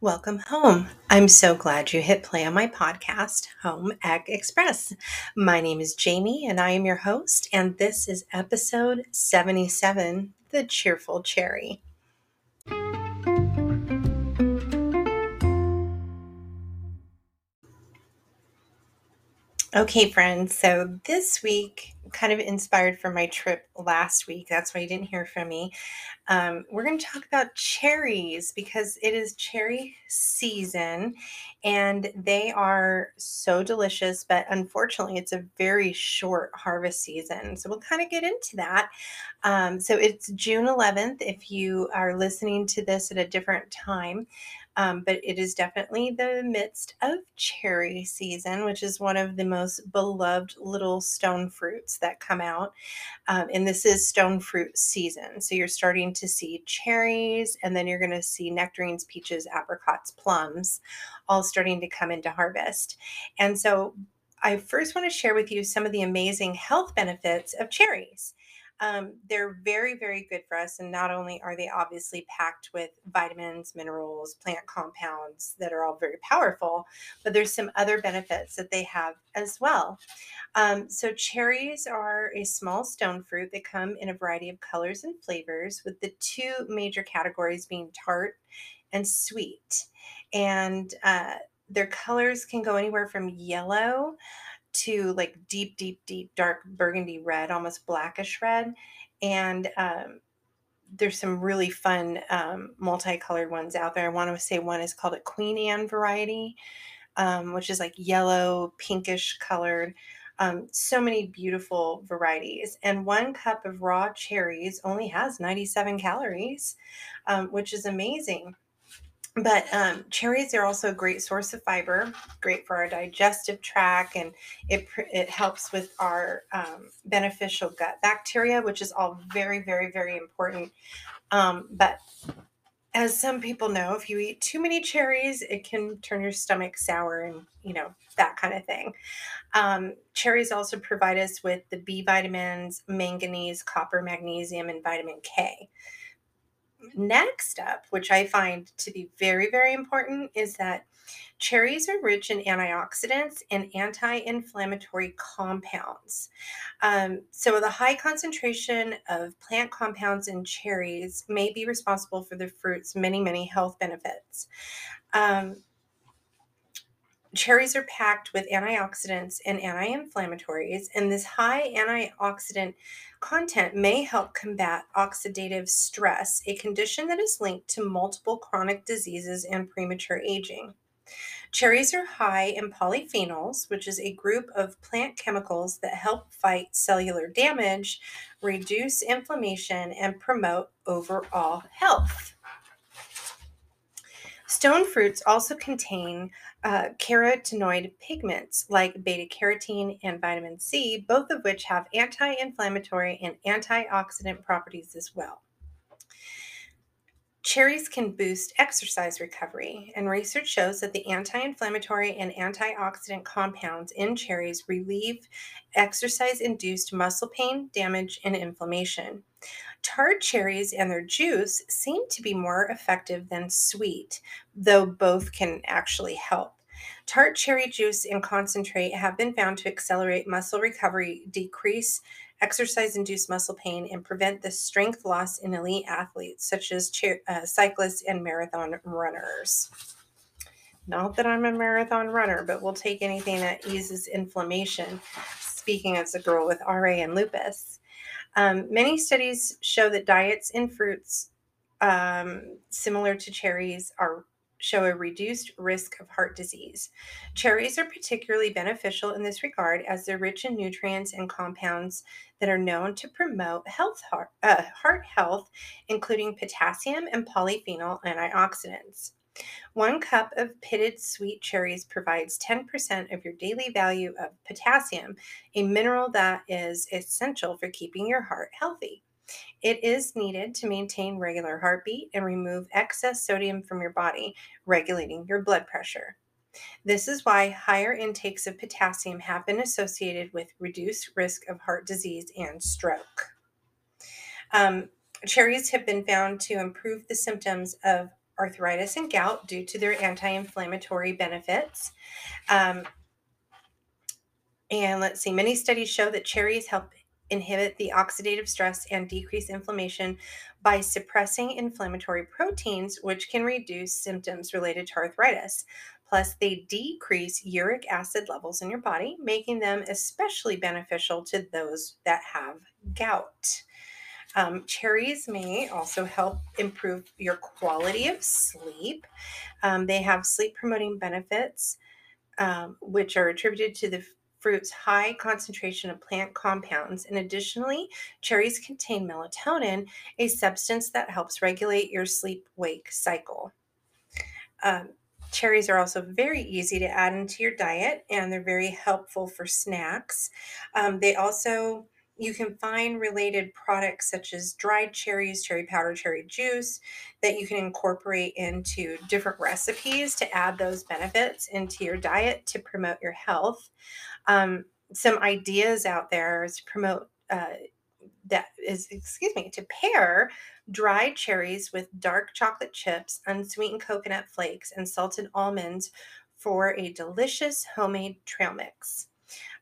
Welcome home. I'm so glad you hit play on my podcast, Home Ec Express. My name is Jamie and I am your host, and this is episode 77 The Cheerful Cherry. Okay, friends. So this week, kind of inspired from my trip last week. That's why you didn't hear from me. Um, we're going to talk about cherries because it is cherry season and they are so delicious. But unfortunately, it's a very short harvest season. So we'll kind of get into that. Um, so it's June 11th. If you are listening to this at a different time, um, but it is definitely the midst of cherry season, which is one of the most beloved little stone fruits that come out. Um, and this is stone fruit season. So you're starting to see cherries, and then you're going to see nectarines, peaches, apricots, plums, all starting to come into harvest. And so I first want to share with you some of the amazing health benefits of cherries. Um, they're very, very good for us. And not only are they obviously packed with vitamins, minerals, plant compounds that are all very powerful, but there's some other benefits that they have as well. Um, so, cherries are a small stone fruit that come in a variety of colors and flavors, with the two major categories being tart and sweet. And uh, their colors can go anywhere from yellow to like deep, deep, deep dark burgundy red, almost blackish red. And um, there's some really fun um, multicolored ones out there. I want to say one is called a Queen Anne variety, um, which is like yellow, pinkish colored. Um, so many beautiful varieties. And one cup of raw cherries only has 97 calories, um, which is amazing. But um, cherries are also a great source of fiber, great for our digestive tract, and it it helps with our um, beneficial gut bacteria, which is all very, very, very important. Um, but as some people know, if you eat too many cherries, it can turn your stomach sour and you know that kind of thing. Um, cherries also provide us with the B vitamins, manganese, copper, magnesium, and vitamin K. Next up, which I find to be very, very important, is that cherries are rich in antioxidants and anti inflammatory compounds. Um, so, the high concentration of plant compounds in cherries may be responsible for the fruit's many, many health benefits. Um, cherries are packed with antioxidants and anti inflammatories, and this high antioxidant content may help combat oxidative stress, a condition that is linked to multiple chronic diseases and premature aging. Cherries are high in polyphenols, which is a group of plant chemicals that help fight cellular damage, reduce inflammation, and promote overall health. Stone fruits also contain uh, carotenoid pigments like beta carotene and vitamin C, both of which have anti inflammatory and antioxidant properties as well. Cherries can boost exercise recovery, and research shows that the anti inflammatory and antioxidant compounds in cherries relieve exercise induced muscle pain, damage, and inflammation. Tart cherries and their juice seem to be more effective than sweet, though both can actually help. Tart cherry juice and concentrate have been found to accelerate muscle recovery, decrease exercise induced muscle pain, and prevent the strength loss in elite athletes such as uh, cyclists and marathon runners. Not that I'm a marathon runner, but we'll take anything that eases inflammation. Speaking as a girl with RA and lupus. Um, many studies show that diets in fruits um, similar to cherries are show a reduced risk of heart disease. Cherries are particularly beneficial in this regard as they're rich in nutrients and compounds that are known to promote health heart, uh, heart health, including potassium and polyphenol antioxidants. One cup of pitted sweet cherries provides 10% of your daily value of potassium, a mineral that is essential for keeping your heart healthy. It is needed to maintain regular heartbeat and remove excess sodium from your body, regulating your blood pressure. This is why higher intakes of potassium have been associated with reduced risk of heart disease and stroke. Um, cherries have been found to improve the symptoms of arthritis and gout due to their anti inflammatory benefits. Um, and let's see, many studies show that cherries help inhibit the oxidative stress and decrease inflammation by suppressing inflammatory proteins, which can reduce symptoms related to arthritis. Plus, they decrease uric acid levels in your body, making them especially beneficial to those that have gout. Um, cherries may also help improve your quality of sleep. Um, they have sleep promoting benefits, um, which are attributed to the fruit's high concentration of plant compounds. And additionally, cherries contain melatonin, a substance that helps regulate your sleep wake cycle. Um, cherries are also very easy to add into your diet and they're very helpful for snacks. Um, they also you can find related products such as dried cherries, cherry powder, cherry juice that you can incorporate into different recipes to add those benefits into your diet to promote your health. Um, some ideas out there is to promote uh, that is, excuse me, to pair dried cherries with dark chocolate chips, unsweetened coconut flakes, and salted almonds for a delicious homemade trail mix.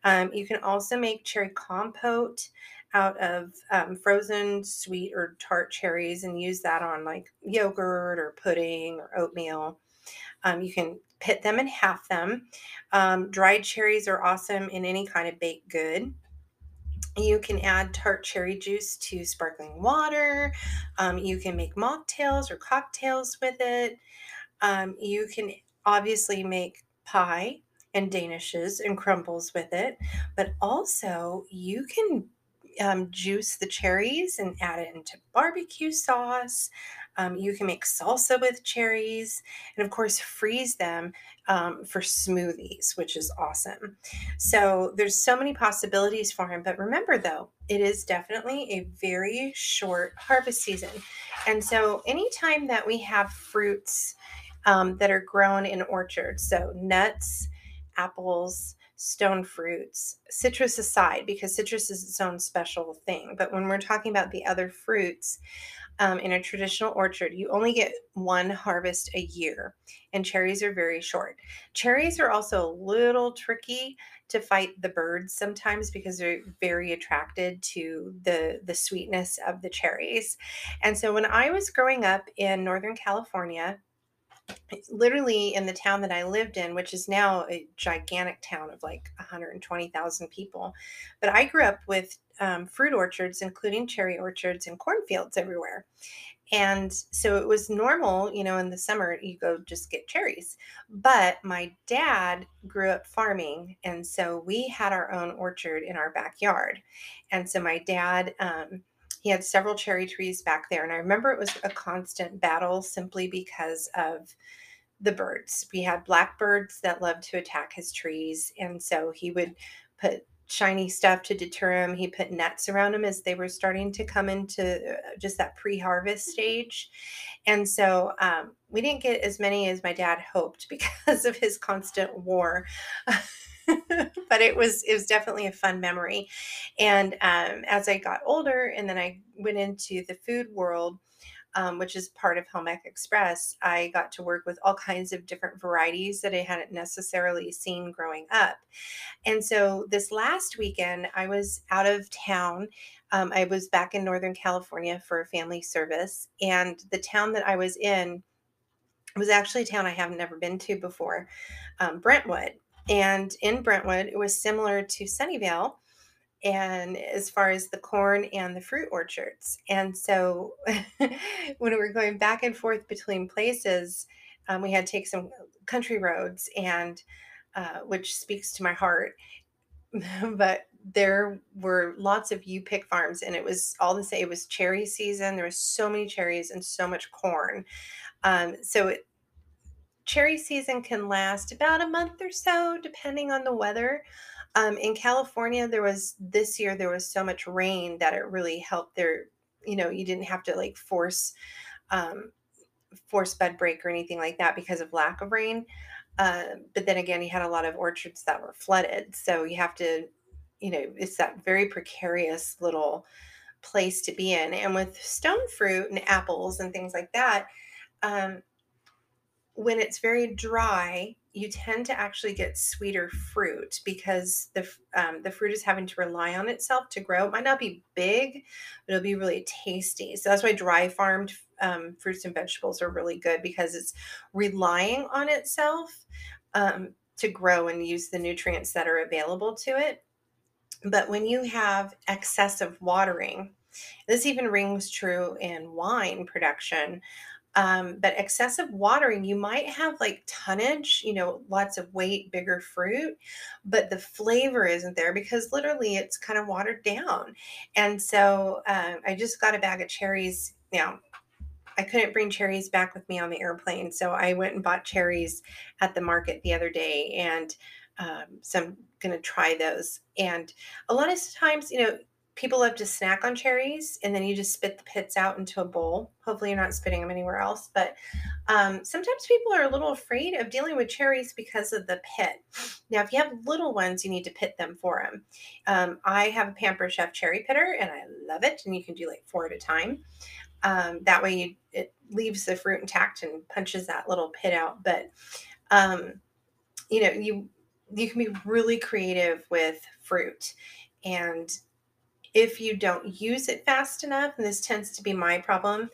Um, you can also make cherry compote out of um, frozen sweet or tart cherries and use that on like yogurt or pudding or oatmeal. Um, you can pit them and half them. Um, dried cherries are awesome in any kind of baked good. You can add tart cherry juice to sparkling water. Um, you can make mocktails or cocktails with it. Um, you can obviously make pie and danishes and crumbles with it, but also you can um, juice the cherries and add it into barbecue sauce. Um, you can make salsa with cherries, and of course, freeze them um, for smoothies, which is awesome. So there's so many possibilities for him. But remember, though, it is definitely a very short harvest season, and so anytime that we have fruits um, that are grown in orchards, so nuts, apples stone fruits, citrus aside, because citrus is its own special thing. But when we're talking about the other fruits um, in a traditional orchard, you only get one harvest a year, and cherries are very short. Cherries are also a little tricky to fight the birds sometimes because they're very attracted to the the sweetness of the cherries. And so when I was growing up in Northern California, literally in the town that I lived in, which is now a gigantic town of like 120,000 people. But I grew up with um, fruit orchards, including cherry orchards and cornfields everywhere. And so it was normal, you know, in the summer, you go just get cherries. But my dad grew up farming. And so we had our own orchard in our backyard. And so my dad, um, he had several cherry trees back there. And I remember it was a constant battle simply because of the birds. We had blackbirds that loved to attack his trees. And so he would put shiny stuff to deter them. He put nets around them as they were starting to come into uh, just that pre harvest stage. And so um, we didn't get as many as my dad hoped because of his constant war. but it was it was definitely a fun memory. And um, as I got older, and then I went into the food world. Um, which is part of Ec Express, I got to work with all kinds of different varieties that I hadn't necessarily seen growing up. And so this last weekend, I was out of town. Um, I was back in Northern California for a family service, and the town that I was in was actually a town I have never been to before, um, Brentwood. And in Brentwood, it was similar to Sunnyvale and as far as the corn and the fruit orchards. And so when we were going back and forth between places, um, we had to take some country roads and uh, which speaks to my heart. but there were lots of you pick farms and it was all the same. It was cherry season. There was so many cherries and so much corn. Um, so it, cherry season can last about a month or so, depending on the weather. Um, in California, there was this year there was so much rain that it really helped. There, you know, you didn't have to like force um, force bud break or anything like that because of lack of rain. Uh, but then again, you had a lot of orchards that were flooded, so you have to, you know, it's that very precarious little place to be in. And with stone fruit and apples and things like that, um, when it's very dry, you tend to actually get sweeter fruit because the um, the fruit is having to rely on itself to grow. It might not be big, but it'll be really tasty. So that's why dry farmed um, fruits and vegetables are really good because it's relying on itself um, to grow and use the nutrients that are available to it. But when you have excessive watering, this even rings true in wine production. Um, but excessive watering, you might have like tonnage, you know, lots of weight, bigger fruit, but the flavor isn't there because literally it's kind of watered down. And so uh, I just got a bag of cherries. Now, I couldn't bring cherries back with me on the airplane. So I went and bought cherries at the market the other day. And um, so I'm going to try those. And a lot of times, you know, people love to snack on cherries and then you just spit the pits out into a bowl. Hopefully, you're not spitting them anywhere else. But um, sometimes people are a little afraid of dealing with cherries because of the pit. Now, if you have little ones, you need to pit them for them. Um, I have a Pampered Chef cherry pitter and I love it. And you can do like four at a time. Um, that way, you, it leaves the fruit intact and punches that little pit out. But um, you know, you you can be really creative with fruit and if you don't use it fast enough, and this tends to be my problem,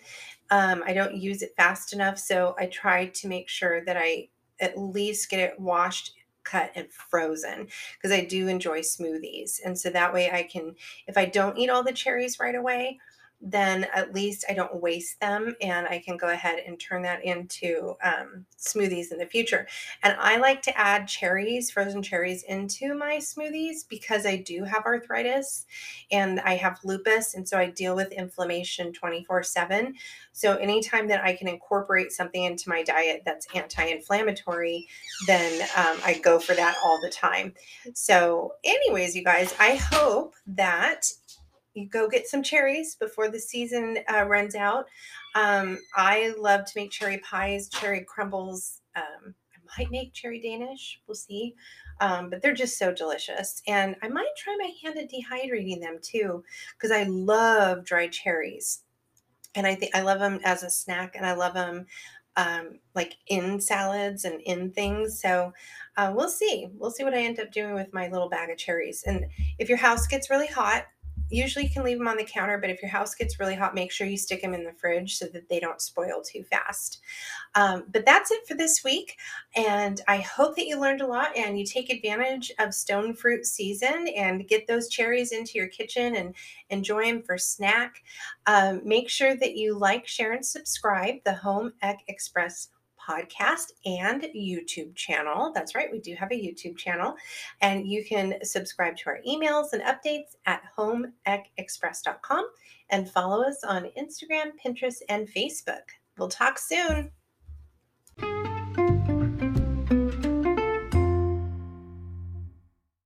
um, I don't use it fast enough. So I try to make sure that I at least get it washed, cut, and frozen because I do enjoy smoothies. And so that way I can, if I don't eat all the cherries right away, then at least I don't waste them and I can go ahead and turn that into um, smoothies in the future. And I like to add cherries, frozen cherries, into my smoothies because I do have arthritis and I have lupus. And so I deal with inflammation 24 7. So anytime that I can incorporate something into my diet that's anti inflammatory, then um, I go for that all the time. So, anyways, you guys, I hope that you go get some cherries before the season uh, runs out. Um, I love to make cherry pies, cherry crumbles. Um, I might make cherry Danish. We'll see. Um, but they're just so delicious. And I might try my hand at dehydrating them too, because I love dried cherries. And I think I love them as a snack, and I love them um, like in salads and in things. So uh, we'll see. We'll see what I end up doing with my little bag of cherries. And if your house gets really hot, usually you can leave them on the counter, but if your house gets really hot, make sure you stick them in the fridge so that they don't spoil too fast. Um, but that's it for this week. And I hope that you learned a lot and you take advantage of stone fruit season and get those cherries into your kitchen and enjoy them for snack. Um, make sure that you like, share, and subscribe the Home Ec Express podcast and YouTube channel. That's right, we do have a YouTube channel. And you can subscribe to our emails and updates at homeecexpress.com and follow us on Instagram, Pinterest, and Facebook. We'll talk soon.